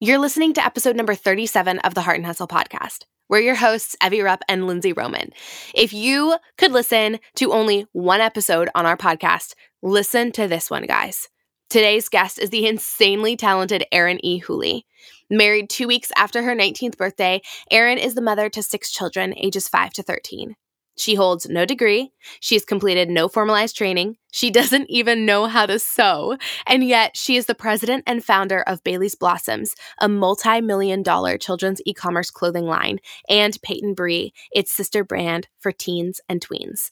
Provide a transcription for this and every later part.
You're listening to episode number 37 of the Heart and Hustle podcast. We're your hosts, Evie Rupp and Lindsay Roman. If you could listen to only one episode on our podcast, listen to this one, guys. Today's guest is the insanely talented Erin E. Hooley. Married two weeks after her 19th birthday, Erin is the mother to six children, ages 5 to 13. She holds no degree. She's completed no formalized training. She doesn't even know how to sew. And yet, she is the president and founder of Bailey's Blossoms, a multi million dollar children's e commerce clothing line, and Peyton Bre, its sister brand for teens and tweens.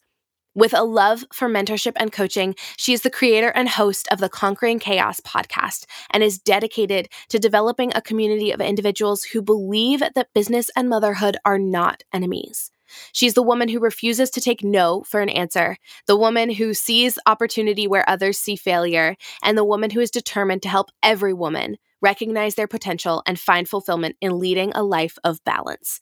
With a love for mentorship and coaching, she is the creator and host of the Conquering Chaos podcast and is dedicated to developing a community of individuals who believe that business and motherhood are not enemies. She's the woman who refuses to take no for an answer, the woman who sees opportunity where others see failure, and the woman who is determined to help every woman recognize their potential and find fulfillment in leading a life of balance.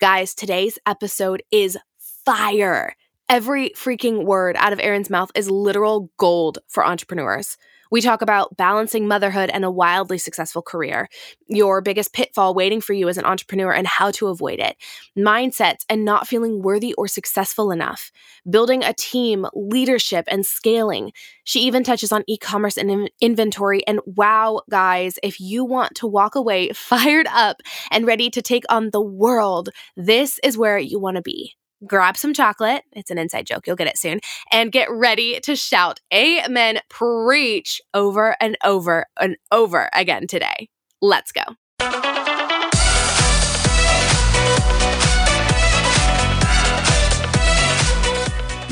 Guys, today's episode is fire. Every freaking word out of Erin's mouth is literal gold for entrepreneurs. We talk about balancing motherhood and a wildly successful career, your biggest pitfall waiting for you as an entrepreneur and how to avoid it, mindsets and not feeling worthy or successful enough, building a team, leadership, and scaling. She even touches on e commerce and in- inventory. And wow, guys, if you want to walk away fired up and ready to take on the world, this is where you want to be grab some chocolate. It's an inside joke. You'll get it soon. And get ready to shout Amen, preach over and over and over again today. Let's go.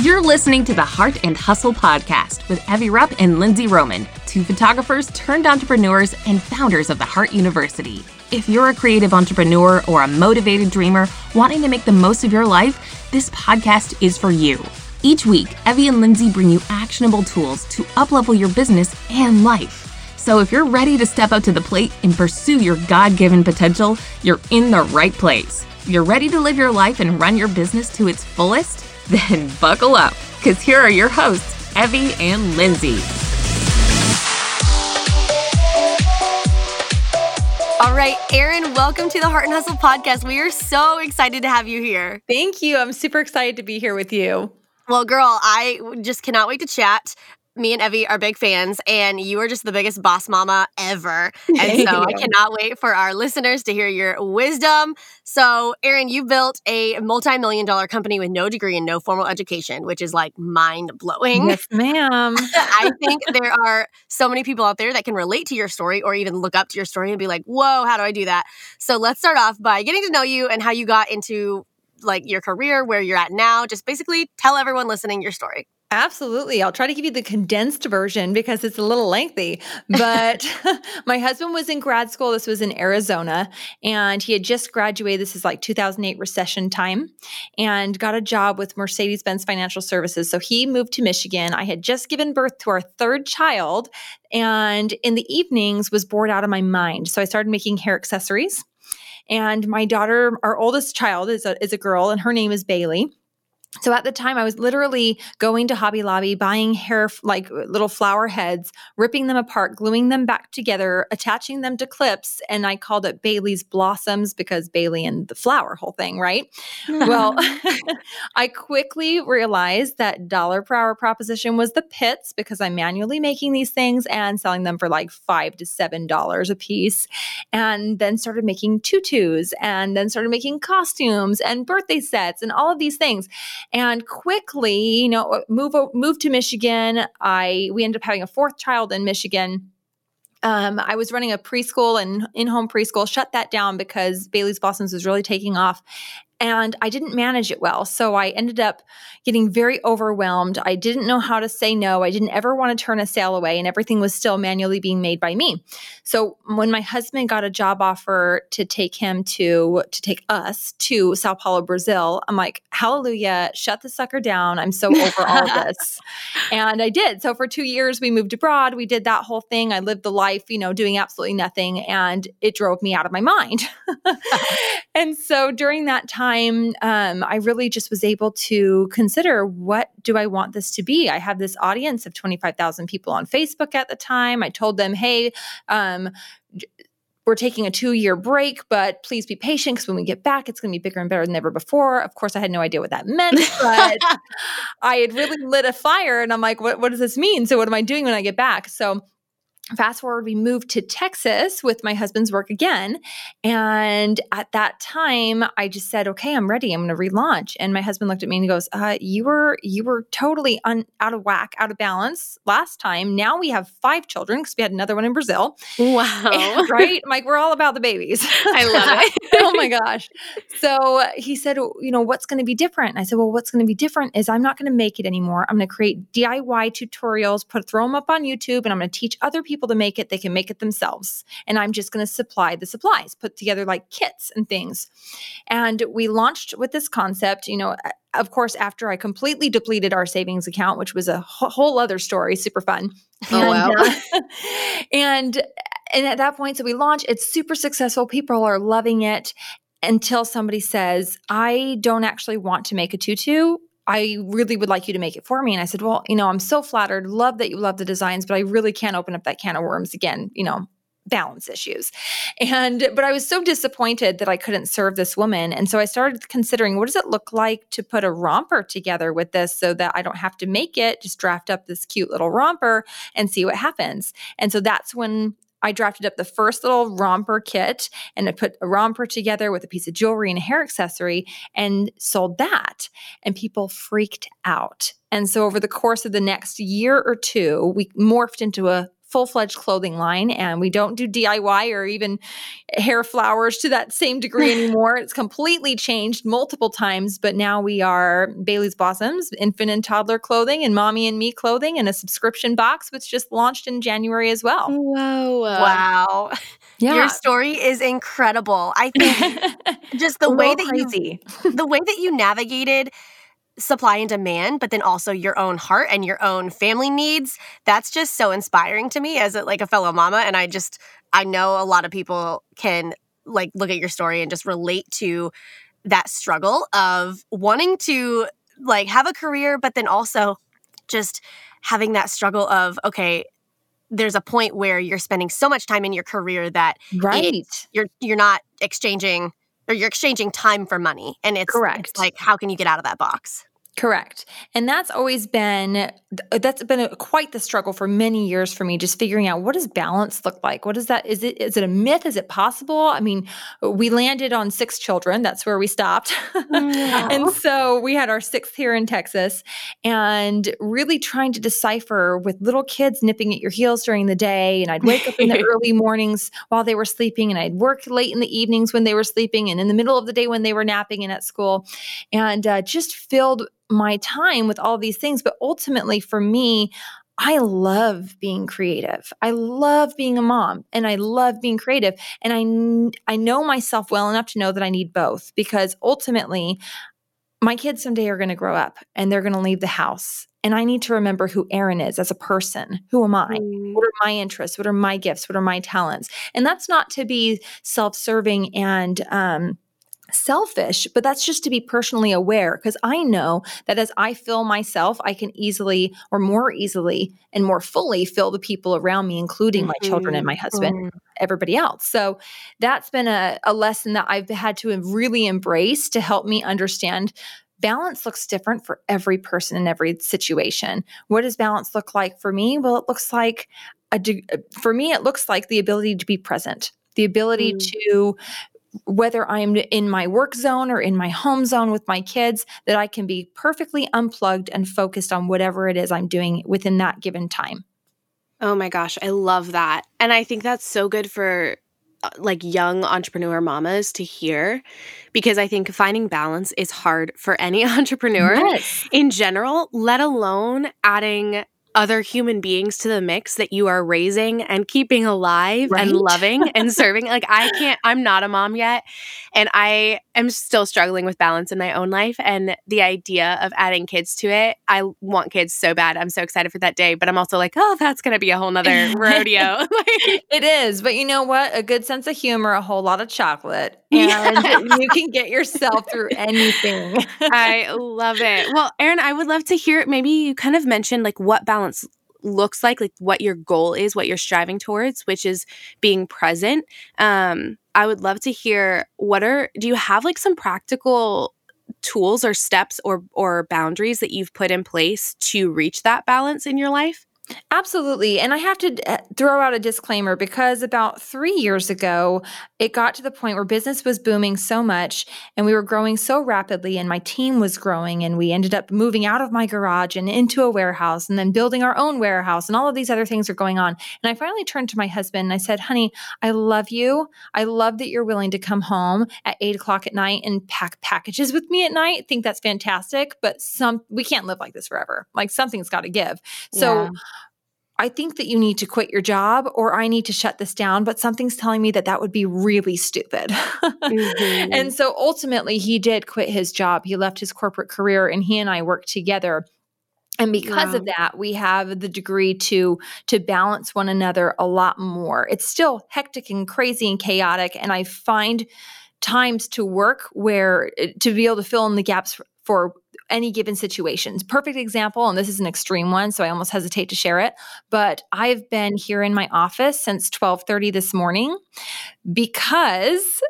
You're listening to the Heart and Hustle podcast with Evie Rupp and Lindsay Roman, two photographers turned entrepreneurs and founders of the Heart University. If you're a creative entrepreneur or a motivated dreamer wanting to make the most of your life, this podcast is for you. Each week, Evie and Lindsay bring you actionable tools to uplevel your business and life. So if you're ready to step up to the plate and pursue your God given potential, you're in the right place. You're ready to live your life and run your business to its fullest? Then buckle up, because here are your hosts, Evie and Lindsay. All right, Erin, welcome to the Heart and Hustle podcast. We are so excited to have you here. Thank you. I'm super excited to be here with you. Well, girl, I just cannot wait to chat me and Evie are big fans, and you are just the biggest boss mama ever. And so I cannot wait for our listeners to hear your wisdom. So, Erin, you built a multi million dollar company with no degree and no formal education, which is like mind blowing. Yes, ma'am. I think there are so many people out there that can relate to your story or even look up to your story and be like, whoa, how do I do that? So, let's start off by getting to know you and how you got into like your career, where you're at now. Just basically tell everyone listening your story. Absolutely. I'll try to give you the condensed version because it's a little lengthy. But my husband was in grad school. This was in Arizona, and he had just graduated. This is like 2008 recession time, and got a job with Mercedes Benz Financial Services. So he moved to Michigan. I had just given birth to our third child, and in the evenings was bored out of my mind. So I started making hair accessories. And my daughter, our oldest child, is a, is a girl, and her name is Bailey so at the time i was literally going to hobby lobby buying hair like uh, little flower heads ripping them apart gluing them back together attaching them to clips and i called it bailey's blossoms because bailey and the flower whole thing right? Well i quickly realized that dollar per hour proposition was the pits because i'm manually making these things and selling them for like five to seven dollars a piece and then started making tutus and then started making costumes and birthday sets and all of these things and quickly, you know, move move to Michigan. I we ended up having a fourth child in Michigan. Um, I was running a preschool and in home preschool, shut that down because Bailey's Blossoms was really taking off and I didn't manage it well. So I ended up getting very overwhelmed. I didn't know how to say no. I didn't ever want to turn a sale away, and everything was still manually being made by me. So when my husband got a job offer to take him to to take us to Sao Paulo, Brazil, I'm like, hallelujah, shut the sucker down. I'm so over all this. And I did. So for two years, we moved abroad. We did that whole thing. I lived the life, you know, doing absolutely nothing, and it drove me out of my mind. and so during that time time, um, I really just was able to consider what do I want this to be? I have this audience of 25,000 people on Facebook at the time. I told them, hey, um, we're taking a two year break, but please be patient because when we get back, it's going to be bigger and better than ever before. Of course, I had no idea what that meant, but I had really lit a fire and I'm like, what, what does this mean? So, what am I doing when I get back? So, fast forward we moved to texas with my husband's work again and at that time i just said okay i'm ready i'm going to relaunch. And my husband looked at me and he goes uh, you were you were totally un, out of whack out of balance last time. Now we have five children because we had another one in brazil. Wow. And, right? Mike, we're all about the babies. I love it. Oh my gosh. So he said you know what's going to be different? And i said well what's going to be different is i'm not going to make it anymore. I'm going to create diy tutorials put throw them up on youtube and i'm going to teach other people people to make it, they can make it themselves. And I'm just going to supply the supplies, put together like kits and things. And we launched with this concept, you know, of course, after I completely depleted our savings account, which was a whole other story, super fun. Oh, and, wow. Uh, and and at that point, so we launch, it's super successful. People are loving it until somebody says, I don't actually want to make a tutu. I really would like you to make it for me. And I said, Well, you know, I'm so flattered. Love that you love the designs, but I really can't open up that can of worms again, you know, balance issues. And, but I was so disappointed that I couldn't serve this woman. And so I started considering what does it look like to put a romper together with this so that I don't have to make it, just draft up this cute little romper and see what happens. And so that's when I drafted up the first little romper kit and I put a romper together with a piece of jewelry and a hair accessory and sold that. And people freaked out. And so over the course of the next year or two, we morphed into a full fledged clothing line, and we don't do DIY or even hair flowers to that same degree anymore. it's completely changed multiple times, but now we are Bailey's Blossoms, infant and toddler clothing, and mommy and me clothing, and a subscription box, which just launched in January as well. Whoa. Wow. Yeah. Your story is incredible. I think just the way that crazy. you the way that you navigated supply and demand but then also your own heart and your own family needs. That's just so inspiring to me as a, like a fellow mama and i just i know a lot of people can like look at your story and just relate to that struggle of wanting to like have a career but then also just having that struggle of okay there's a point where you're spending so much time in your career that right. it, you're you're not exchanging or you're exchanging time for money and it's correct. it's like how can you get out of that box Correct. And that's always been that's been a, quite the struggle for many years for me just figuring out what does balance look like? What is that is it is it a myth? Is it possible? I mean, we landed on 6 children. That's where we stopped. and so we had our sixth here in Texas and really trying to decipher with little kids nipping at your heels during the day and I'd wake up in the early mornings while they were sleeping and I'd work late in the evenings when they were sleeping and in the middle of the day when they were napping and at school and uh, just filled my time with all these things. But ultimately, for me, I love being creative. I love being a mom and I love being creative. And I, I know myself well enough to know that I need both because ultimately, my kids someday are going to grow up and they're going to leave the house. And I need to remember who Erin is as a person. Who am I? Mm. What are my interests? What are my gifts? What are my talents? And that's not to be self serving and, um, selfish, but that's just to be personally aware because I know that as I fill myself, I can easily or more easily and more fully fill the people around me, including mm-hmm. my children and my husband, mm-hmm. everybody else. So that's been a, a lesson that I've had to really embrace to help me understand balance looks different for every person in every situation. What does balance look like for me? Well, it looks like a for me it looks like the ability to be present the ability mm. to whether I'm in my work zone or in my home zone with my kids, that I can be perfectly unplugged and focused on whatever it is I'm doing within that given time. Oh my gosh, I love that. And I think that's so good for uh, like young entrepreneur mamas to hear because I think finding balance is hard for any entrepreneur yes. in general, let alone adding other human beings to the mix that you are raising and keeping alive right? and loving and serving. Like I can't I'm not a mom yet and I am still struggling with balance in my own life and the idea of adding kids to it. I want kids so bad. I'm so excited for that day, but I'm also like, "Oh, that's going to be a whole nother rodeo." it is, but you know what? A good sense of humor, a whole lot of chocolate, and yeah. you can get yourself through anything. I love it. Well, Erin, I would love to hear maybe you kind of mentioned like what balance looks like, like what your goal is, what you're striving towards, which is being present. Um, I would love to hear what are do you have like some practical tools or steps or or boundaries that you've put in place to reach that balance in your life? Absolutely. And I have to uh, throw out a disclaimer because about three years ago, it got to the point where business was booming so much and we were growing so rapidly, and my team was growing. And we ended up moving out of my garage and into a warehouse and then building our own warehouse. And all of these other things are going on. And I finally turned to my husband and I said, Honey, I love you. I love that you're willing to come home at eight o'clock at night and pack packages with me at night. I think that's fantastic. But some, we can't live like this forever. Like something's got to give. So, yeah I think that you need to quit your job or I need to shut this down, but something's telling me that that would be really stupid. mm-hmm. And so ultimately, he did quit his job. He left his corporate career and he and I worked together. And because wow. of that, we have the degree to to balance one another a lot more. It's still hectic and crazy and chaotic and I find times to work where eh, to be able to fill in the gaps for any given situations. Perfect example, and this is an extreme one, so I almost hesitate to share it. But I've been here in my office since 12:30 this morning because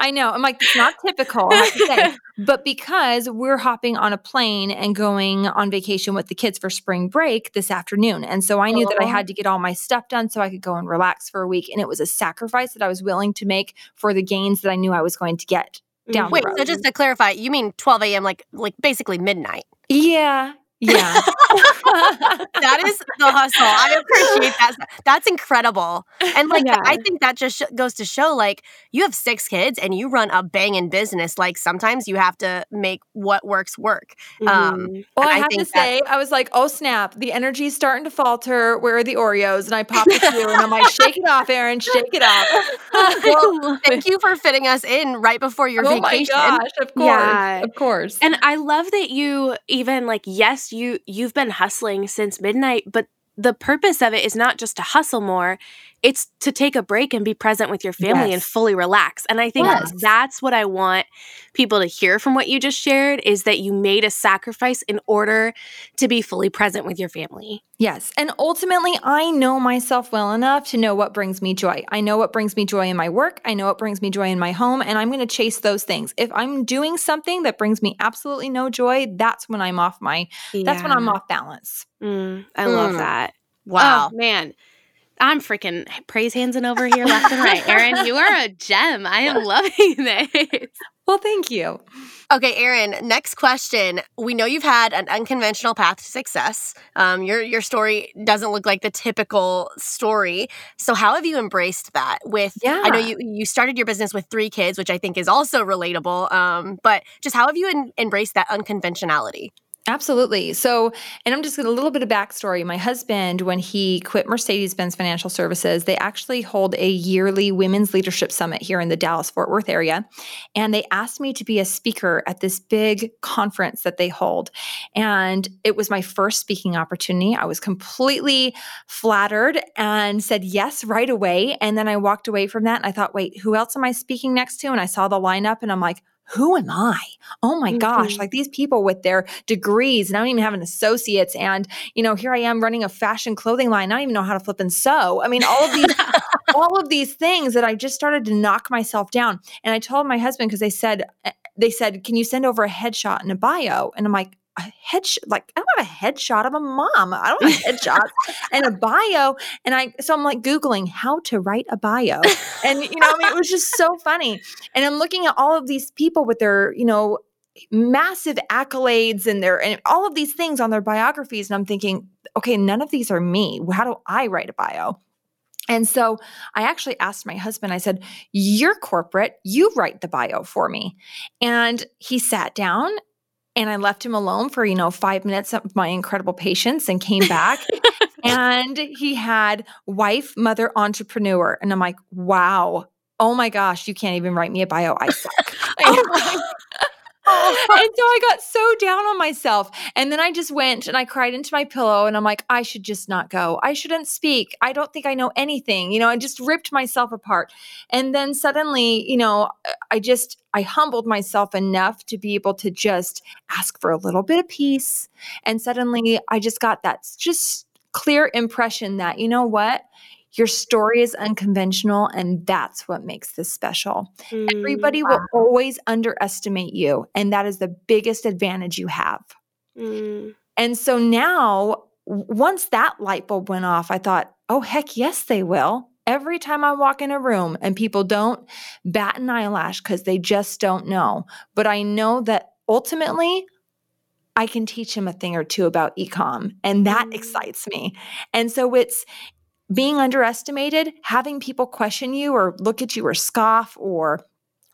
I know I'm like it's not typical, say, but because we're hopping on a plane and going on vacation with the kids for spring break this afternoon, and so I knew that I had to get all my stuff done so I could go and relax for a week, and it was a sacrifice that I was willing to make for the gains that I knew I was going to get down Wait, so just to clarify, you mean 12 a.m. like like basically midnight? Yeah, yeah. that is the hustle. I appreciate that. That's incredible. And like, yeah. I think that just sh- goes to show like you have six kids and you run a banging business. Like, sometimes you have to make what works work. Um, mm-hmm. Um, well, I, I have to say, I was like, oh snap, the energy's starting to falter. Where are the Oreos? And I pop it through and I'm like, shake it off, Erin, shake it off. well, thank you for fitting us in right before your oh vacation. Oh my gosh, of course. Yeah. Of course. And I love that you even like, yes, you you've been hustling since midnight, but the purpose of it is not just to hustle more it's to take a break and be present with your family yes. and fully relax and i think yes. that's what i want people to hear from what you just shared is that you made a sacrifice in order to be fully present with your family yes and ultimately i know myself well enough to know what brings me joy i know what brings me joy in my work i know what brings me joy in my home and i'm going to chase those things if i'm doing something that brings me absolutely no joy that's when i'm off my yeah. that's when i'm off balance mm, i mm. love that Wow. Oh, man. I'm freaking praise hands and over here left and right. Erin, you are a gem. I am loving this. Well, thank you. Okay, Erin, next question. We know you've had an unconventional path to success. Um, your your story doesn't look like the typical story. So how have you embraced that with yeah. I know you you started your business with 3 kids, which I think is also relatable. Um, but just how have you en- embraced that unconventionality? Absolutely. So, and I'm just going a little bit of backstory. My husband, when he quit Mercedes Benz Financial Services, they actually hold a yearly women's leadership summit here in the Dallas Fort Worth area. And they asked me to be a speaker at this big conference that they hold. And it was my first speaking opportunity. I was completely flattered and said yes right away. And then I walked away from that and I thought, wait, who else am I speaking next to? And I saw the lineup and I'm like, who am I? Oh my mm-hmm. gosh, like these people with their degrees, and I don't even have an associate's. And, you know, here I am running a fashion clothing line. I don't even know how to flip and sew. I mean, all of these, all of these things that I just started to knock myself down. And I told my husband because they said, eh, they said, can you send over a headshot and a bio? And I'm like, a headshot like I don't have a headshot of a mom. I don't have a headshot and a bio. And I so I'm like Googling how to write a bio. And you know, I mean, it was just so funny. And I'm looking at all of these people with their, you know, massive accolades and their and all of these things on their biographies. And I'm thinking, okay, none of these are me. How do I write a bio? And so I actually asked my husband, I said, You're corporate, you write the bio for me. And he sat down and I left him alone for, you know, five minutes of my incredible patience and came back. and he had wife, mother, entrepreneur. And I'm like, wow, oh my gosh, you can't even write me a bio. I suck. and so I got so down on myself. And then I just went and I cried into my pillow and I'm like, I should just not go. I shouldn't speak. I don't think I know anything. You know, I just ripped myself apart. And then suddenly, you know, I just, I humbled myself enough to be able to just ask for a little bit of peace. And suddenly I just got that just clear impression that, you know what? Your story is unconventional, and that's what makes this special. Mm, Everybody wow. will always underestimate you, and that is the biggest advantage you have. Mm. And so now, once that light bulb went off, I thought, oh, heck yes, they will. Every time I walk in a room and people don't bat an eyelash because they just don't know. But I know that ultimately, I can teach them a thing or two about ecom, and that mm. excites me. And so it's being underestimated, having people question you or look at you or scoff or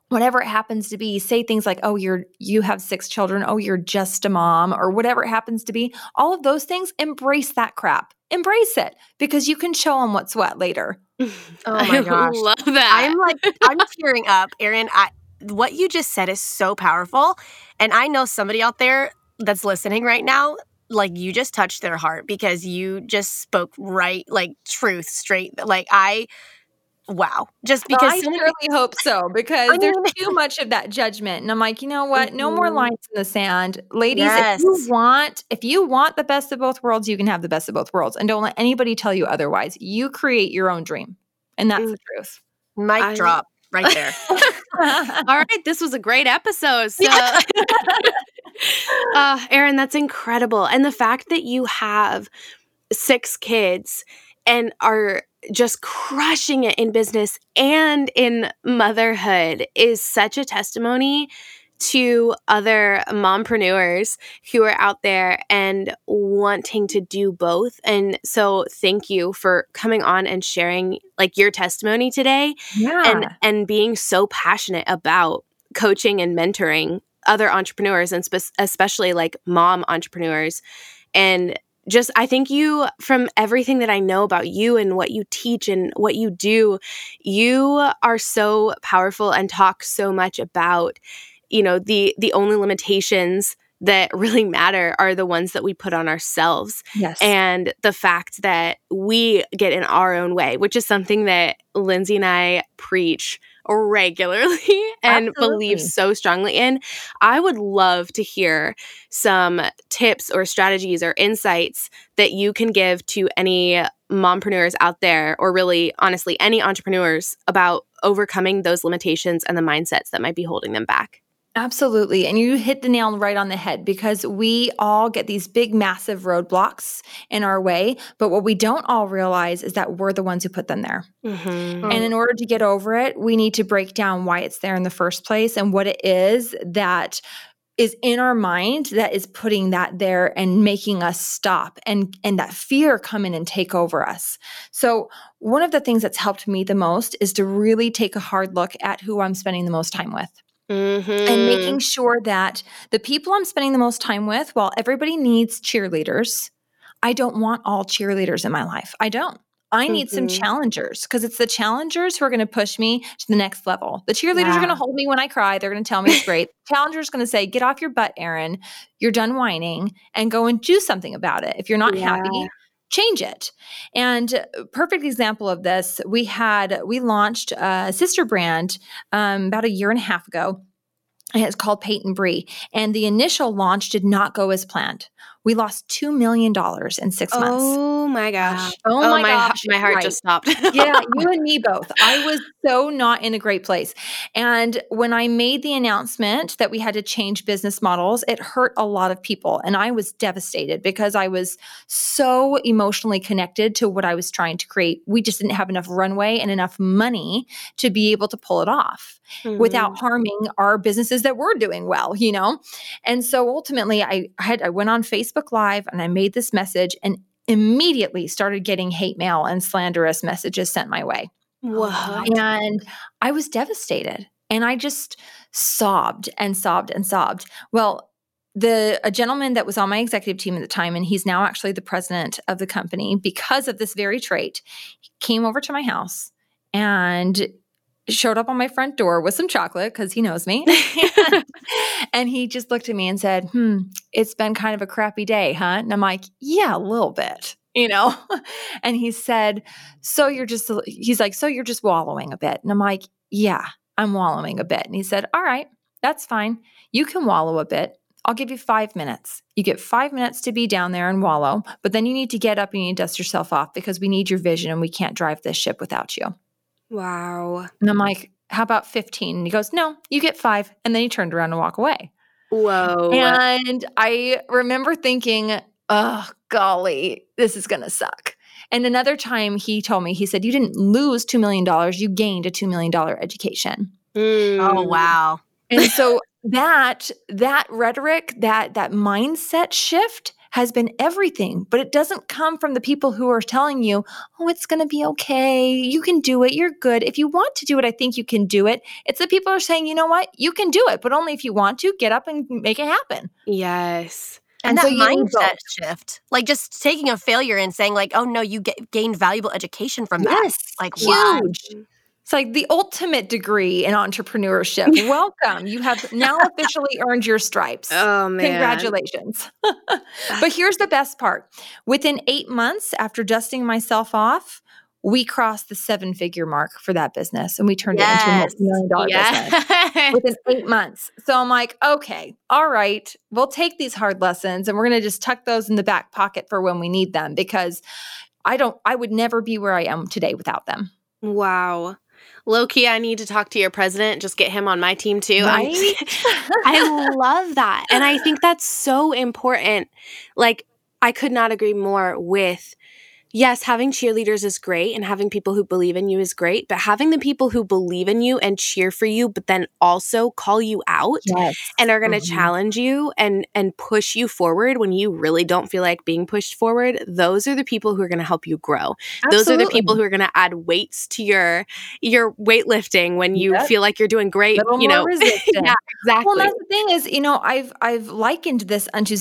whatever it happens to be say things like oh you're you have six children. Oh you're just a mom or whatever it happens to be. All of those things embrace that crap. Embrace it because you can show them what's what later. Oh my gosh. I love that. I'm like i'm tearing up erin. I, what you just said is so powerful and i know somebody out there that's listening right now like you just touched their heart because you just spoke right like truth straight like i wow. Just because well, i surely hope so because I there's too much of that judgment and i'm like you know what? No more lines in the sand. Ladies yes. if you want if you want the best of both worlds you can have the best of both worlds and don't let anybody tell you otherwise. You create your own dream and that's mm. the truth. Mic I, drop right there. All right this was a great episode so uh, Erin, that's incredible. And the fact that you have six kids and are just crushing it in business and in motherhood is such a testimony to other mompreneurs who are out there and wanting to do both. And so thank you for coming on and sharing like your testimony today yeah. and and being so passionate about coaching and mentoring other entrepreneurs and spe- especially like mom entrepreneurs and just I think you from everything that I know about you and what you teach and what you do you are so powerful and talk so much about you know the the only limitations that really matter are the ones that we put on ourselves. Yes. And the fact that we get in our own way, which is something that Lindsay and I preach regularly and Absolutely. believe so strongly in. I would love to hear some tips or strategies or insights that you can give to any mompreneurs out there, or really, honestly, any entrepreneurs about overcoming those limitations and the mindsets that might be holding them back. Absolutely. And you hit the nail right on the head because we all get these big, massive roadblocks in our way. But what we don't all realize is that we're the ones who put them there. Mm-hmm. And in order to get over it, we need to break down why it's there in the first place and what it is that is in our mind that is putting that there and making us stop and and that fear come in and take over us. So one of the things that's helped me the most is to really take a hard look at who I'm spending the most time with. Mm-hmm. And making sure that the people I'm spending the most time with, while everybody needs cheerleaders, I don't want all cheerleaders in my life. I don't. I need mm-hmm. some challengers because it's the challengers who are going to push me to the next level. The cheerleaders yeah. are going to hold me when I cry. They're going to tell me it's great. challengers going to say, "Get off your butt, Erin. You're done whining and go and do something about it. If you're not yeah. happy, change it. And perfect example of this, we had we launched a sister brand um, about a year and a half ago. And it's called Peyton Bre. And the initial launch did not go as planned we lost $2 million in six months. Oh my gosh. Oh, oh my, my gosh. My heart right. just stopped. yeah, you and me both. I was so not in a great place. And when I made the announcement that we had to change business models, it hurt a lot of people. And I was devastated because I was so emotionally connected to what I was trying to create. We just didn't have enough runway and enough money to be able to pull it off mm-hmm. without harming our businesses that were doing well, you know? And so ultimately I had I went on Facebook Facebook Live and I made this message and immediately started getting hate mail and slanderous messages sent my way. Wow. And I was devastated and I just sobbed and sobbed and sobbed. Well, the a gentleman that was on my executive team at the time and he's now actually the president of the company because of this very trait he came over to my house and showed up on my front door with some chocolate because he knows me. and he just looked at me and said, Hmm, it's been kind of a crappy day, huh? And I'm like, Yeah, a little bit, you know? and he said, So you're just, he's like, So you're just wallowing a bit. And I'm like, Yeah, I'm wallowing a bit. And he said, All right, that's fine. You can wallow a bit. I'll give you five minutes. You get five minutes to be down there and wallow, but then you need to get up and you need to dust yourself off because we need your vision and we can't drive this ship without you. Wow. And I'm like, how about 15? And he goes, no, you get five. And then he turned around and walked away. Whoa. And I remember thinking, oh, golly, this is going to suck. And another time he told me, he said, you didn't lose $2 million, you gained a $2 million education. Mm. Oh wow. And so that that rhetoric, that that mindset shift has been everything, but it doesn't come from the people who are telling you, "Oh, it's going to be okay. You can do it. You're good. If you want to do it, I think you can do it." It's the people who are saying, "You know what? You can do it, but only if you want to. Get up and make it happen." Yes. And, And so that you need mindset shift, like just taking a failure and saying, like, "Oh no, you get, gained valuable education from that." Yes, Like, wow. It's like the ultimate degree in entrepreneurship. Welcome. You have now officially earned your stripes. Oh man. Congratulations. but here's the best part. Within eight months after dusting myself off, we crossed the seven figure mark for that business and we turned it into a multi-million dollar business within eight months. So I'm like, okay, all right, we'll take these hard lessons and we're going to just tuck those in the back pocket for when we need them because I don't, I would never be where I am today without them. Wow. Loki, I need to talk to your president. Just get him on my team too. Right? I love that. And I think that's so important. Like, I could not agree more with yes, having cheerleaders is great and having people who believe in you is great, but having the people who believe in you and cheer for you, but then also call you out yes. and are going to Mhm. challenge you and and push you forward when you really don't feel like being pushed forward those are the people who are going to help you grow those are the people who are going to add weights to your your weightlifting when you Yep. feel like you're doing great you know yeah exactly Well, that's the thing is, you know, I've I've likened this unto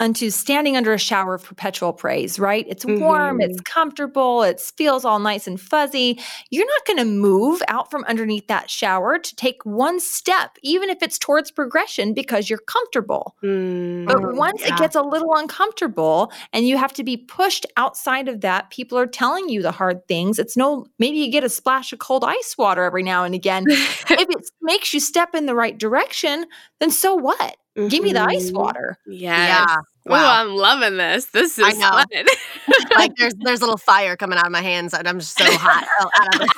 unto standing under a shower of perpetual praise, right? It's warm, Mhm. it's comfortable, it feels all nice and fuzzy. You're not going to move out from underneath that shower to take one step, even if it's towards progression, because you're comfortable. Mm. But Mm, once yeah. it gets a little uncomfortable and you have to be pushed outside of that, people are telling you the hard things. It's no, maybe you get a splash of cold ice water every now and again. if it makes you step in the right direction, then so what? Give me the ice Mhm. water. yes. Yeah. Oh, Wow. I'm loving this. This is I know. fun. like there's there's a little fire coming out of my hands, and I'm just so hot out of this.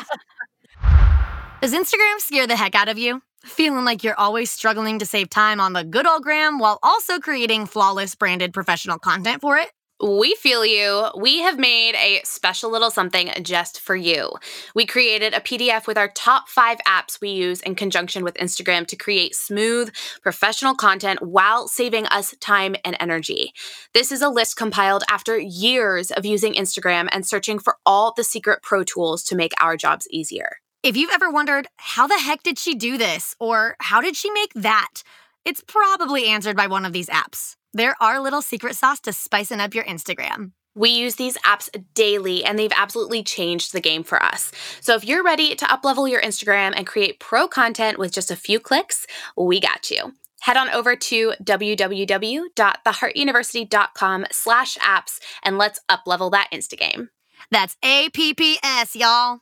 Does Instagram scare the heck out of you? Feeling like you're always struggling to save time on the good old gram while also creating flawless branded professional content for it? We feel you. We have made a special little something just for you. We created a PDF with our top five apps we use in conjunction with Instagram to create smooth, professional content while saving us time and energy. This is a list compiled after years of using Instagram and searching for all the secret pro tools to make our jobs easier. If you've ever wondered, how the heck did she do this? Or how did she make that? It's probably answered by one of these apps. They're our little secret sauce to spicing up your Instagram. We use these apps daily and they've absolutely changed the game for us. So if you're ready to uplevel your Instagram and create pro content with just a few clicks, we got you. Head on over to www.theheartuniversity.com slash apps and let's uplevel that Instagame. That's APPS, y'all.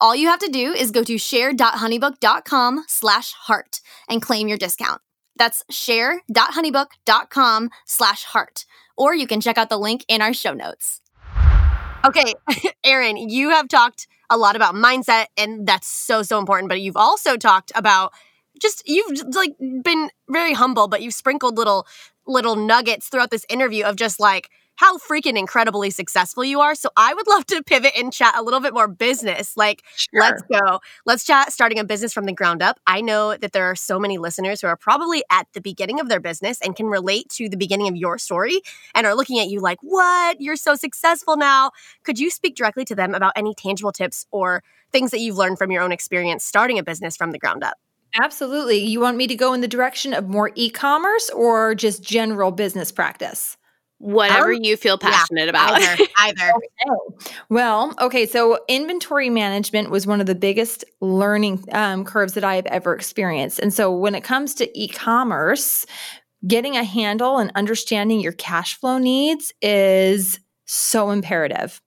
All you have to do is go to share.honeybook.com slash heart and claim your discount. That's share.honeybook.com slash heart. Or you can check out the link in our show notes. Okay, Erin, you have talked a lot about mindset, and that's so, so important. But you've also talked about just, you've like been very humble, but you've sprinkled little, little nuggets throughout this interview of just like, how freaking incredibly successful you are. So I would love to pivot and chat a little bit more business. Like, sure. let's go. Let's chat starting a business from the ground up. I know that there are so many listeners who are probably at the beginning of their business and can relate to the beginning of your story and are looking at you like, what? You're so successful now. Could you speak directly to them about any tangible tips or things that you've learned from your own experience starting a business from the ground up? Absolutely. You want me to go in the direction of more e commerce or just general business practice? Whatever um, you feel passionate yeah, about. Either. either. Okay. Well, okay. So inventory management was one of the biggest learning um, curves that I have ever experienced. And so when it comes to e commerce, getting a handle and understanding your cash flow needs is so imperative.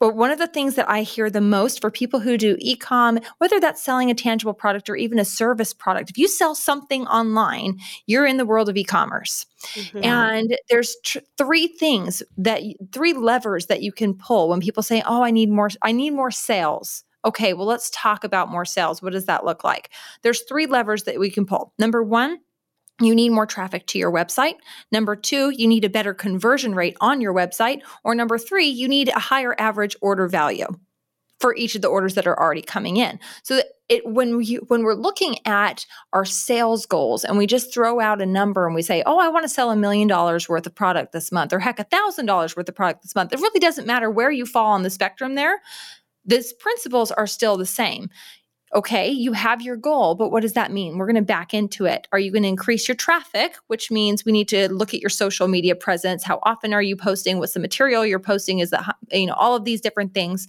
But one of the things that I hear the most for people who do e-com, whether that's selling a tangible product or even a service product, if you sell something online, you're in the world of e-commerce. Mm-hmm. And there's tr- three things that three levers that you can pull when people say, "Oh, I need more I need more sales." Okay, well let's talk about more sales. What does that look like? There's three levers that we can pull. Number 1, you need more traffic to your website. Number two, you need a better conversion rate on your website. Or number three, you need a higher average order value for each of the orders that are already coming in. So it when we when we're looking at our sales goals and we just throw out a number and we say, "Oh, I want to sell a million dollars worth of product this month," or heck, a thousand dollars worth of product this month. It really doesn't matter where you fall on the spectrum there. These principles are still the same. Okay, you have your goal, but what does that mean? We're going to back into it. Are you going to increase your traffic, which means we need to look at your social media presence? How often are you posting? What's the material you're posting? Is that, you know, all of these different things.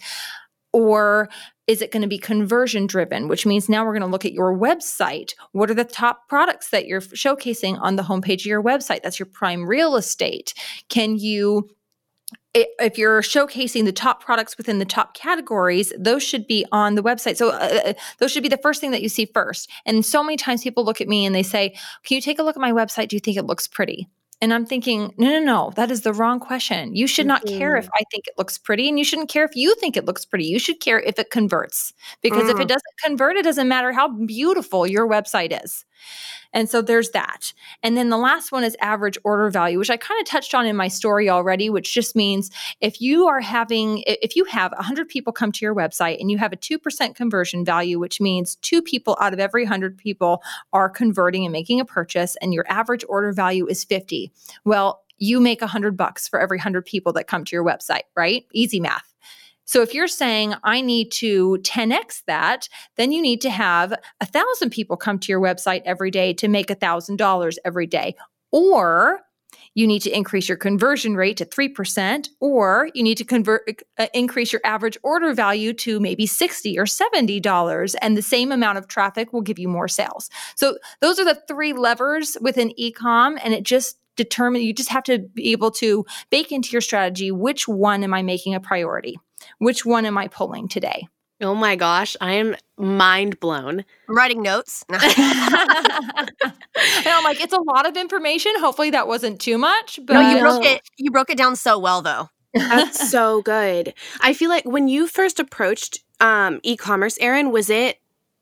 Or is it going to be conversion driven, which means now we're going to look at your website. What are the top products that you're showcasing on the homepage of your website? That's your prime real estate. Can you if you're showcasing the top products within the top categories, those should be on the website. So uh, uh, those should be the first thing that you see first. And so many times people look at me and they say, "Can you take a look at my website? Do you think it looks pretty?" And I'm thinking, no, no, no, that is the wrong question. You should not mm-hmm. care if I think it looks pretty, and you shouldn't care if you think it looks pretty. You should care if it converts. Because mm. if it mm. doesn't convert, it doesn't matter how beautiful your website is. And so there's that. And then the last one is average order value, which I kind of touched on in my story already, which just means if you are having, if you have 100 people come to your website and you have a 2% conversion value, which means two people out of every 100 people are converting and making a purchase, and your average order value is 50. Well, you make 100 bucks for every 100 people that come to your website, right? Easy math. So if you're saying I need to 10x that, then you need to have a thousand people come to your website every day to make a thousand dollars every day. Or you need to increase your conversion rate to 3% or you need to convert uh, increase your average order value to maybe 60 or 70 dollars and the same amount of traffic will give you more sales so those are the three levers within ecom and it just determine you just have to be able to bake into your strategy which one am i making a priority which one am I pulling today? Oh my gosh, I am mind blown. I'm writing notes. and I'm like, it's a lot of information. Hopefully that wasn't too much. But no, you broke it. You broke it down so well, though. That's so good. I feel like when you first approached um, e-commerce, Erin, was it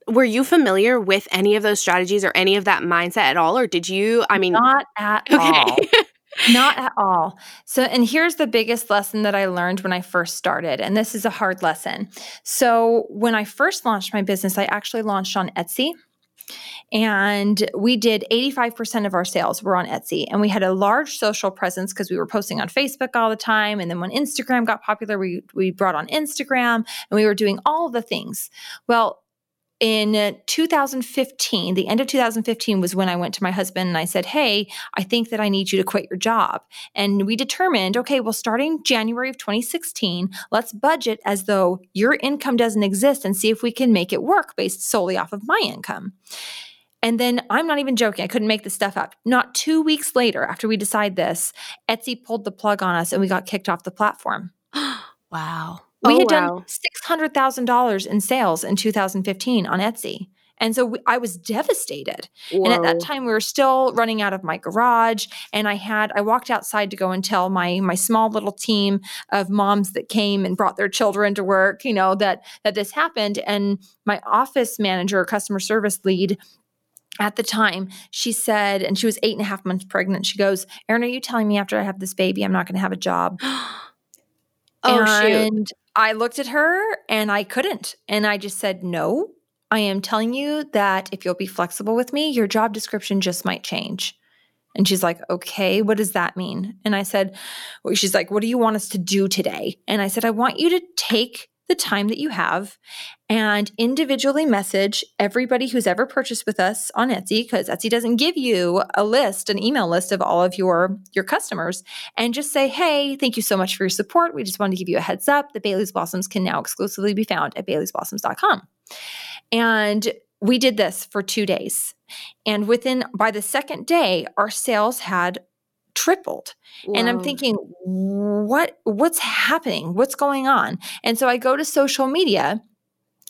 were you familiar with any of those strategies or any of that mindset at all, or did you? I mean, not at okay. all. Not at all. So, and here's the biggest lesson that I learned when I first started, and this is a hard lesson. So, when I first launched my business, I actually launched on Etsy. And we did 85% of our sales were on Etsy. And we had a large social presence because we were posting on Facebook all the time. And then when Instagram got popular, we, we brought on Instagram and we were doing all the things. Well, in 2015, the end of 2015 was when I went to my husband and I said, Hey, I think that I need you to quit your job. And we determined, okay, well, starting January of 2016, let's budget as though your income doesn't exist and see if we can make it work based solely off of my income. And then I'm not even joking, I couldn't make this stuff up. Not two weeks later, after we decide this, Etsy pulled the plug on us and we got kicked off the platform. wow. We Oh, had wow. done $600,000 in sales in 2015 on Etsy. And so we, I was devastated. And at that time we were still running out of my garage and I had I walked outside to go and tell my my small little team of moms that came and brought their children to work, you know, that that this happened and my office manager, customer service lead at the time, she said, and she was eight and a half months pregnant. She goes, Erin, are you telling me after I have this baby, I'm not going to have a job? oh shoot. I looked at her and I couldn't. And I just said, no, I am telling you that if you'll be flexible with me, your job description just might change. And she's like, okay, what does that mean? And I said, well, she's like, what do you want us to do today? And I said, I want you to take the time that you have and individually message everybody who's ever purchased with us on Etsy because Etsy doesn't give you a list, an email list of all of your your customers and just say, "Hey, thank you so much for your support. We just wanted to give you a heads up The Bailey's Blossoms can now exclusively be found at baileysblossoms.com." And we did this for 2 days. And within by the second day, our sales had tripled. And I'm thinking, what what's happening? What's going on? And so I go to social media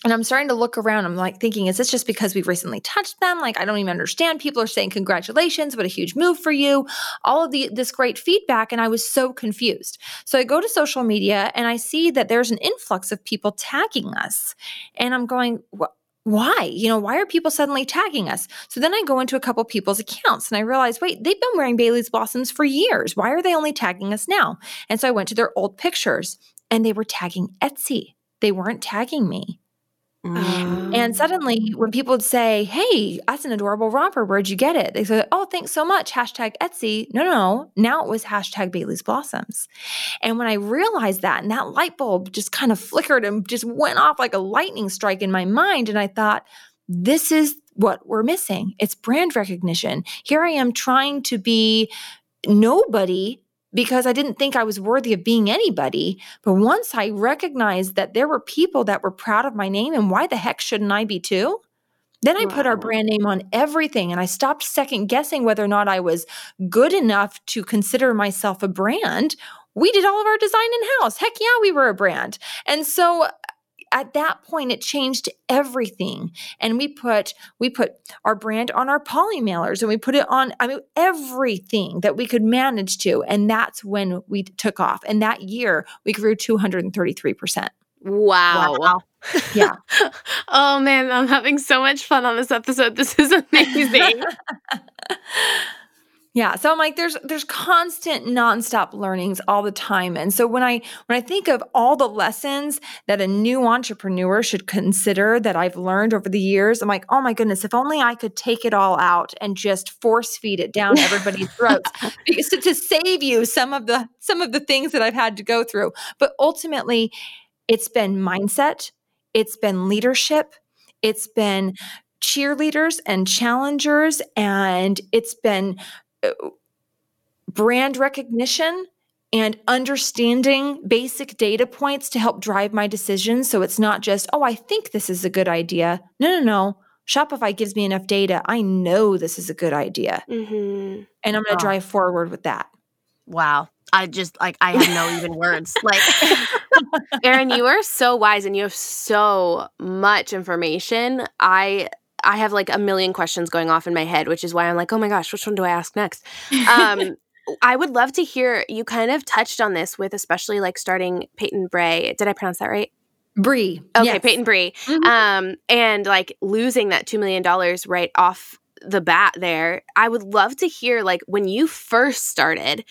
and I'm starting to look around. I'm like thinking, is this just because we've recently touched them? Like, I don't even understand. People are saying, congratulations, what a huge move for you. All of the this great feedback. And I was so confused. So I go to social media and I see that there's an influx of people tagging us. And I'm going, "Wh- why? You know, why are people suddenly tagging us? So then I go into a couple people's accounts and I realize, wait, they've been wearing Bailey's Blossoms for years. Why are they only tagging us now? And so I went to their old pictures and they were tagging Etsy. They weren't tagging me. Mm. And suddenly, when people would say, Hey, that's an adorable romper, where'd you get it? They said, Oh, thanks so much. Hashtag Etsy. No, no, no. Now it was hashtag Bailey's Blossoms. And when I realized that, and that light bulb just kind of flickered and just went off like a lightning strike in my mind. And I thought, This is what we're missing. It's brand recognition. Here I am trying to be nobody because I didn't think I was worthy of being anybody. But once I recognized that there were people that were proud of my name and why the heck shouldn't I be too? Then I put our brand name on everything and I stopped second guessing whether or not I was good enough to consider myself a brand. We did all of our design in house. Heck yeah, we were a brand. And so at that point it changed everything and we put we put our brand on our poly mailers and we put it on i mean everything that we could manage to and that's when we took off and that year we grew 233% Wow. Wow. yeah oh man, I'm having so much fun on this episode. This is amazing. yeah so i'm like there's there's constant nonstop learnings all the time. And so when i when i think of all the lessons that a new entrepreneur should consider that i've learned over the years i'm like oh my goodness if only i could take it all out and just force feed it down everybody's throats because to, to save you some of the some of the things that i've had to go through. But ultimately it's been mindset it's been leadership it's been cheerleaders and challengers and it's been brand recognition and understanding basic data points to help drive my decisions. So it's not just oh i think this is a good idea. No no no. Shopify gives me enough data. I know this is a good idea. Hmm and i'm going to drive forward with that. Wow. I just like I have no even words. Like Erin, you are so wise and you have so much information. I I have like a million questions going off in my head, which is why I'm like, oh my gosh, which one do I ask next? Um, I would love to hear you kind of touched on this with especially like starting Peyton Bray. Did I pronounce that right? brie Okay, yes. Peyton Bre. Mhm. Um, and like losing that $2 million right off the bat there. I would love to hear like when you first started,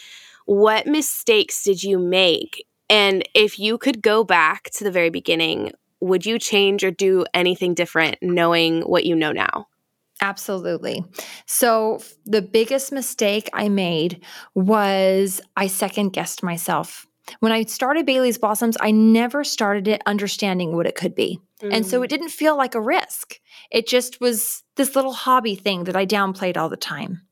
what mistakes did you make? And if you could go back to the very beginning, would you change or do anything different knowing what you know now? Absolutely. So, the biggest mistake I made was I second guessed myself. When I started Bailey's Blossoms, I never started it understanding what it could be. And so it mm. didn't feel like a risk. it just was this little hobby thing that I downplayed all the time.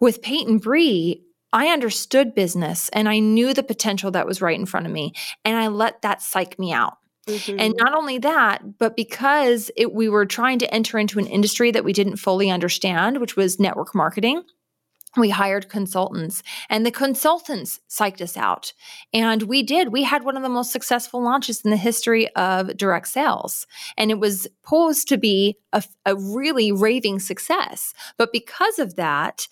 With Peyton Bre, I understood business and I knew the potential that was right in front of me. And I let that psych me out. Mm-hmm. And not only that, but because it, we were trying to enter into an industry that we didn't fully understand, which was network marketing, we hired consultants and the consultants psyched us out. And we did. We had one of the most successful launches in the history of direct sales. And it was posed to be a, a really raving success. But because of that,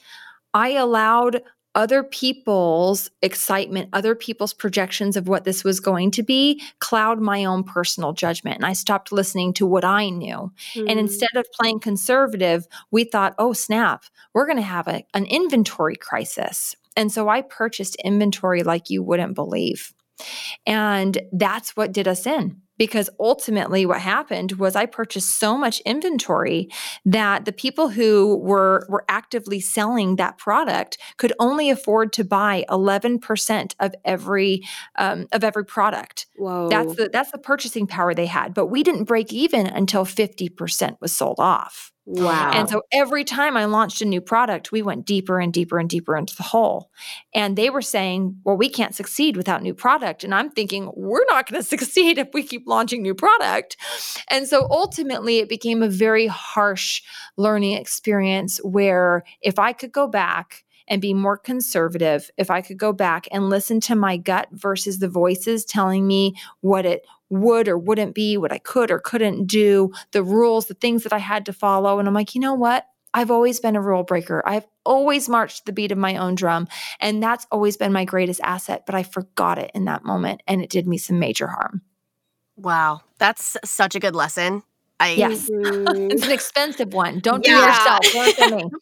I allowed other people's excitement, other people's projections of what this was going to be cloud my own personal judgment. And I stopped listening to what I knew. Mm. And hmm. instead of playing conservative, we thought, oh, snap, we're going to have a, an inventory crisis. And so I purchased inventory like you wouldn't believe. And that's what did us in because ultimately what happened was I purchased so much inventory that the people who were were actively selling that product could only afford to buy 11% of every um, of every product. Whoa. That's the that's the purchasing power they had, but we didn't break even until 50% was sold off. Wow. And so every time I launched a new product, we went deeper and deeper and deeper into the hole. And they were saying, well, we can't succeed without new product. And I'm thinking, we're not going to succeed if we keep launching new product. And so ultimately, it became a very harsh learning experience where if I could go back, and be more conservative if I could go back and listen to my gut versus the voices telling me what it would or wouldn't be, what I could or couldn't do, the rules, the things that I had to follow. And I'm like, you know what? I've always been a rule breaker. I've always marched the beat of my own drum. And that's always been my greatest asset. But I forgot it in that moment and it did me some major harm. Wow. That's such a good lesson. I, yes. it's an mm-hmm. expensive one. Don't do it yourself.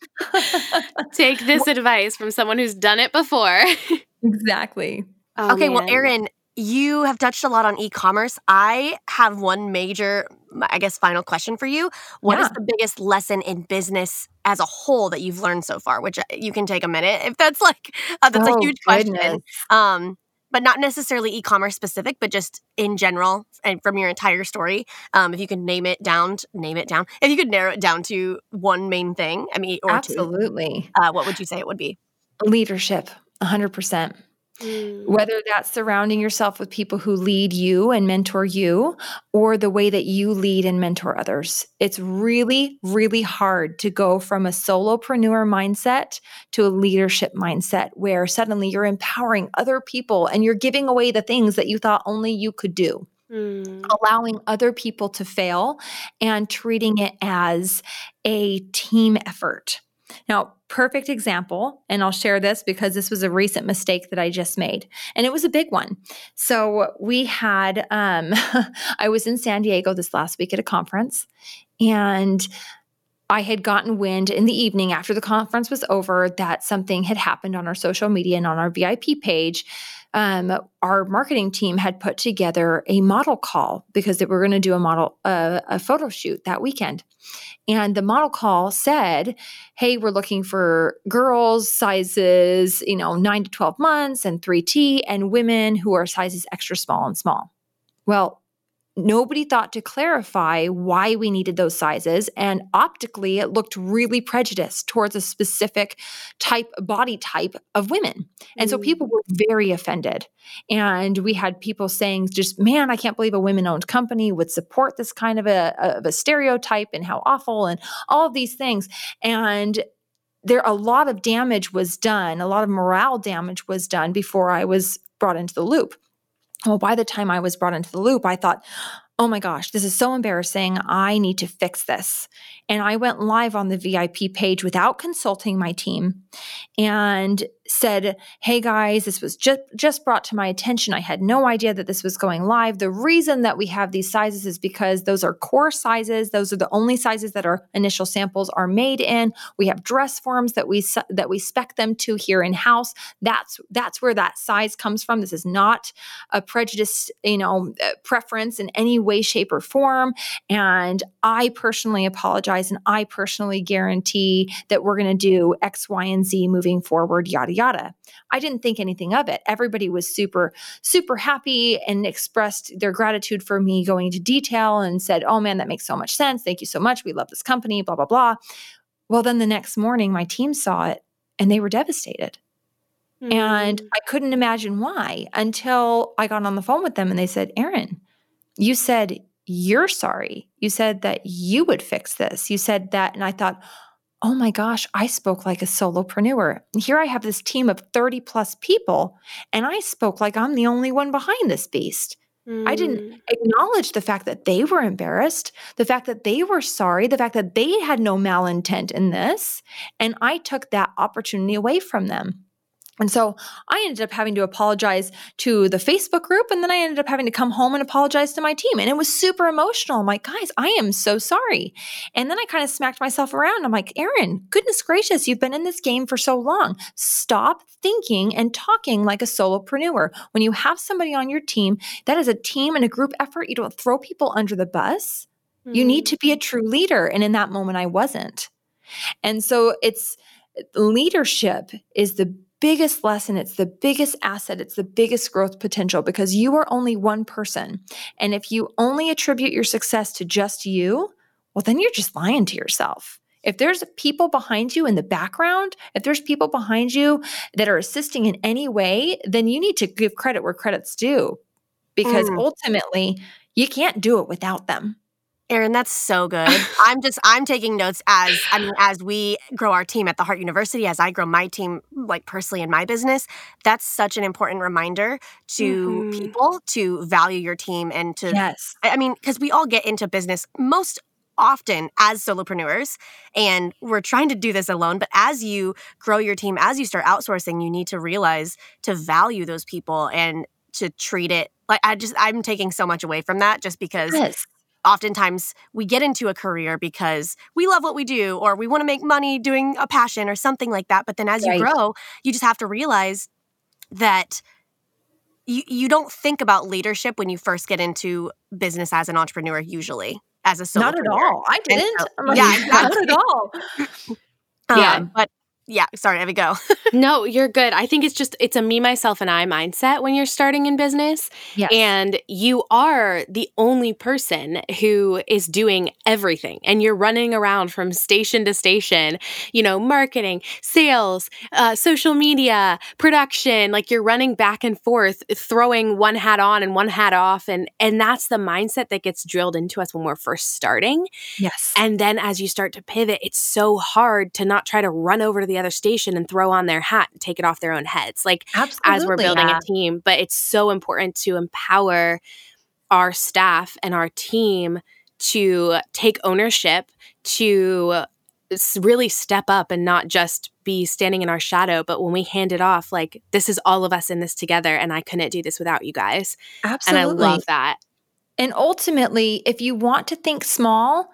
Take this advice from someone who's done it before. exactly. Oh, okay, man. well, Erin, you have touched a lot on e-commerce. I have one major, I guess, final question for you. What yeah. is the biggest lesson in business as a whole that you've learned so far? Which uh, you can take a minute if that's like uh, that's oh, a huge goodness. question. Um, but not necessarily e-commerce specific, but just in general and from your entire story. Um, if you could name it down, name it down. If you could narrow it down to one main thing, I mean, or absolutely, two, uh, what would you say it would be? Leadership, hundred percent. Mm. Whether that's surrounding yourself with people who lead you and mentor you, or the way that you lead and mentor others. It's really, really hard to go from a solopreneur mindset to a leadership mindset where suddenly you're empowering other people and you're giving away the things that you thought only you could do. Mm. Allowing other people to fail and treating it as a team effort. Now, perfect example, and I'll share this because this was a recent mistake that I just made, and it was a big one. So we had, um, I was in San Diego this last week at a conference, and I had gotten wind in the evening after the conference was over that something had happened on our social media and on our VIP page. Um, our marketing team had put together a model call because they were going to do a model uh, a photo shoot that weekend, and the model call said, "Hey, we're looking for girls sizes, you know, nine to twelve months and three T, and women who are sizes extra small and small." Well, nobody thought to clarify why we needed those sizes. And optically, it looked really prejudiced towards a specific type, body type of women. And mm. so people were very offended. And we had people saying, just, man, I can't believe a women owned company would support this kind of a, of a stereotype and how awful and all of these things. And there a lot of damage was done a lot of morale damage was done before i was brought into the loop well, by the time I was brought into the loop, I thought, oh my gosh, this is so embarrassing. I need to fix this. And I went live on the VIP page without consulting my team and said, "Hey guys, this was just just brought to my attention. I had no idea that this was going live. The reason that we have these sizes is because those are core sizes. Those are the only sizes that our initial samples are made in. We have dress forms that we that we spec them to here in house. That's that's where that size comes from. This is not a prejudice, you know, uh, preference in any way shape or form. And I personally apologize and I personally guarantee that we're going to do X, Y, and Z moving forward, yada yada. I didn't think anything of it. Everybody was super, super happy and expressed their gratitude for me going into detail and said, Oh man, that makes so much sense. Thank you so much. We love this company, blah, blah, blah. Well, then the next morning, my team saw it and they were devastated. Mm-hmm. And I couldn't imagine why until I got on the phone with them and they said, Erin, you said you're sorry. You said that you would fix this. You said that. And I thought, oh my gosh, I spoke like a solopreneur. Here I have this team of 30 plus people, and I spoke like I'm the only one behind this beast. Mm. I didn't mm. acknowledge the fact that they were embarrassed, the fact that they were sorry, the fact that they had no malintent in this. And I took that opportunity away from them. And so I ended up having to apologize to the Facebook group. And then I ended up having to come home and apologize to my team. And it was super emotional. I'm like, guys, I am so sorry. And then I kind of smacked myself around. I'm like, Erin, goodness gracious, you've been in this game for so long. Stop thinking and talking like a solopreneur. When you have somebody on your team, that is a team and a group effort. You don't throw people under the bus. Mm-hmm. You need to be a true leader. And in that moment, I wasn't. And so it's leadership is the biggest lesson. It's the biggest asset. It's the biggest growth potential because you are only one person. And if you only attribute your success to just you, well, then you're just lying to yourself. If there's people behind you in the background, if there's people behind you that are assisting in any way, then you need to give credit where credit's due because mm. ultimately you can't do it without them. Erin, that's so good. I'm just I'm taking notes as I mean as we grow our team at the Heart University, as I grow my team like personally in my business, that's such an important reminder to mm-hmm. people to value your team and to Yes. I mean, because we all get into business most often as solopreneurs and we're trying to do this alone but as you grow your team as you start outsourcing you need to realize to value those people and to treat it like i just i'm taking so much away from that just because yes oftentimes we get into a career because we love what we do or we want to make money doing a passion or something like that. But then as right. you grow, you just have to realize that you, you don't think about leadership when you first get into business as an entrepreneur, usually as a solopreneur. Not at all. I didn't. So, yeah, exactly. not at all. Um, yeah, but yeah, sorry, Evie, go. no, you're good. I think it's just it's a me, myself, and I mindset when you're starting in business. Yes. And you are the only person who is doing everything. And you're running around from station to station, you know, marketing, sales, uh, social media, production. Like you're running back and forth, throwing one hat on and one hat off. And and that's the mindset that gets drilled into us when we're first starting. Yes. And then as you start to pivot, it's so hard to not try to run over to the other station and throw on their hat and take it off their own heads. Like Absolutely, as we're building yeah. a team, but it's so important to empower our staff and our team to take ownership to really step up and not just be standing in our shadow but when we hand it off like this is all of us in this together and i couldn't do this without you guys absolutely and i love that and ultimately if you want to think small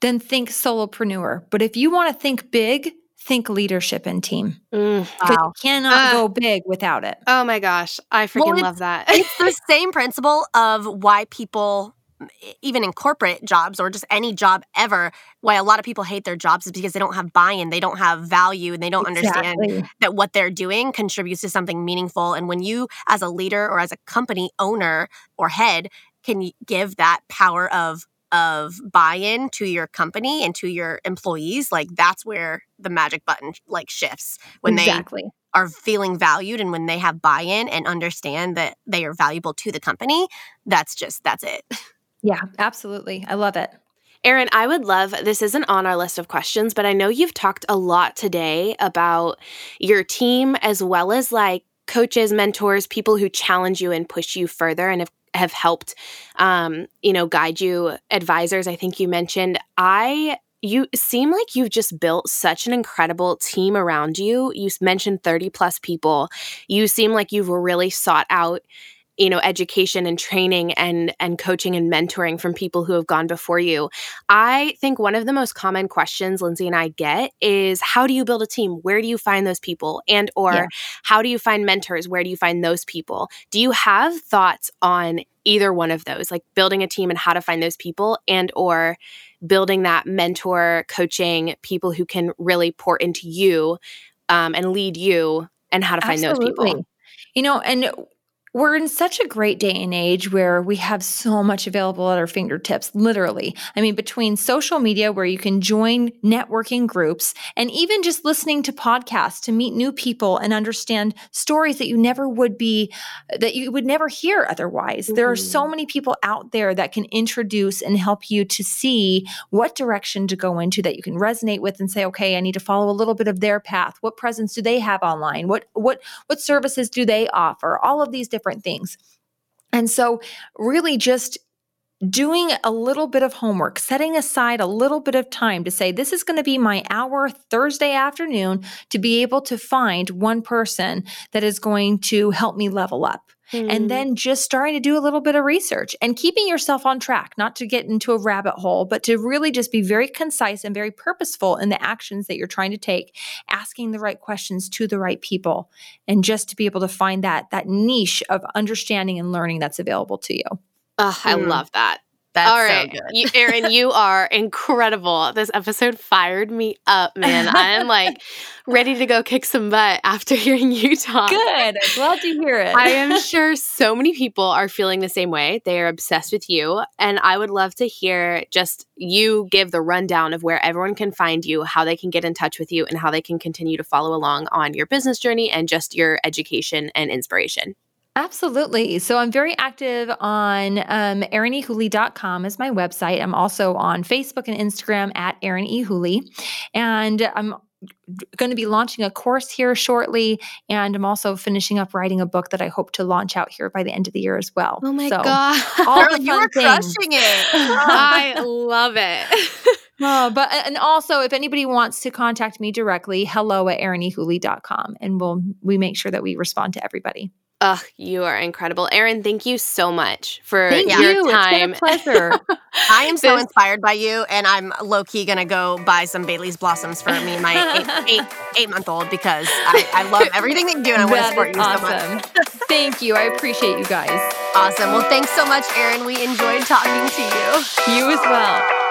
then think solopreneur but if you want to think big think leadership and team. Mm, wow. Cannot uh, go big without it. Oh my gosh. I freaking well, love that. it's the same principle of why people even in corporate jobs or just any job ever, why a lot of people hate their jobs is because they don't have buy-in, they don't have value, and they don't exactly. understand that what they're doing contributes to something meaningful. And when you, as a leader or as a company owner or head, can give that power of of buy-in to your company and to your employees like that's where the magic button like shifts when exactly. they are feeling valued and when they have buy-in and understand that they are valuable to the company that's just that's it. Yeah absolutely. I love it. Erin, I would love this isn't on our list of questions, but I know you've talked a lot today about your team as well as like coaches, mentors, people who challenge you and push you further and have have helped um, you know guide you advisors i think you mentioned. I you seem like you've just built such an incredible team around you. You mentioned 30 plus people. You seem like you've really sought out you know education and training and and coaching and mentoring from people who have gone before you i think one of the most common questions lindsay and i get is how do you build a team where do you find those people and or yeah. how do you find mentors where do you find those people do you have thoughts on either one of those like building a team and how to find those people and or building that mentor coaching people who can really pour into you um, and lead you and how to find Absolutely. those people. You know, and we're in such a great day and age where we have so much available at our fingertips, literally. I mean, between social media, where you can join networking groups, and even just listening to podcasts to meet new people and understand stories that you never would be, that you would never hear otherwise. There are so mm-hmm. many people out there that can introduce and help you to see what direction to go into that you can resonate with and say, okay, I need to follow a little bit of their path. What presence do they have online? What, what, what services do they offer? All of these different things. And so, really, just doing a little bit of homework, setting aside a little bit of time to say, this is going to be my hour Thursday afternoon to be able to find one person that is going to help me level up. Mm. And then just starting to do a little bit of research and keeping yourself on track, not to get into a rabbit hole, but to really just be very concise and very purposeful in the actions that you're trying to take, asking the right questions to the right people, and just to be able to find that that niche of understanding and learning that's available to you. Ugh, I Mm. love that. That's All right, so good. you, Erin, you are incredible. This episode fired me up, man. I am like ready to go kick some butt after hearing you talk. Good. Glad to hear it. I am sure so many people are feeling the same way. They are obsessed with you. And I would love to hear just you give the rundown of where everyone can find you, how they can get in touch with you, and how they can continue to follow along on your business journey and just your education and inspiration. Absolutely. So I'm very active on um, erinehooley.com is my website. I'm also on Facebook and Instagram at Erin E. Hooley. And I'm going to be launching a course here shortly. And I'm also finishing up writing a book that I hope to launch out here by the end of the year as well. Oh my So, God. all Girl, you are things. crushing it. I love it. Oh, but and also if anybody wants to contact me directly, hello at erinehooley.com and we'll we make sure that we respond to everybody. Ugh, you are incredible. Erin, thank you so much for Thank your you. time. It's been a pleasure. I am so inspired by you, and I'm low key gonna go buy some Bailey's blossoms for me and my eight, eight, eight month old because I, I love everything that you do and I want to support you so much. Thank you. I appreciate you guys. Awesome. Well, thanks so much, Erin. We enjoyed talking to you. You as well.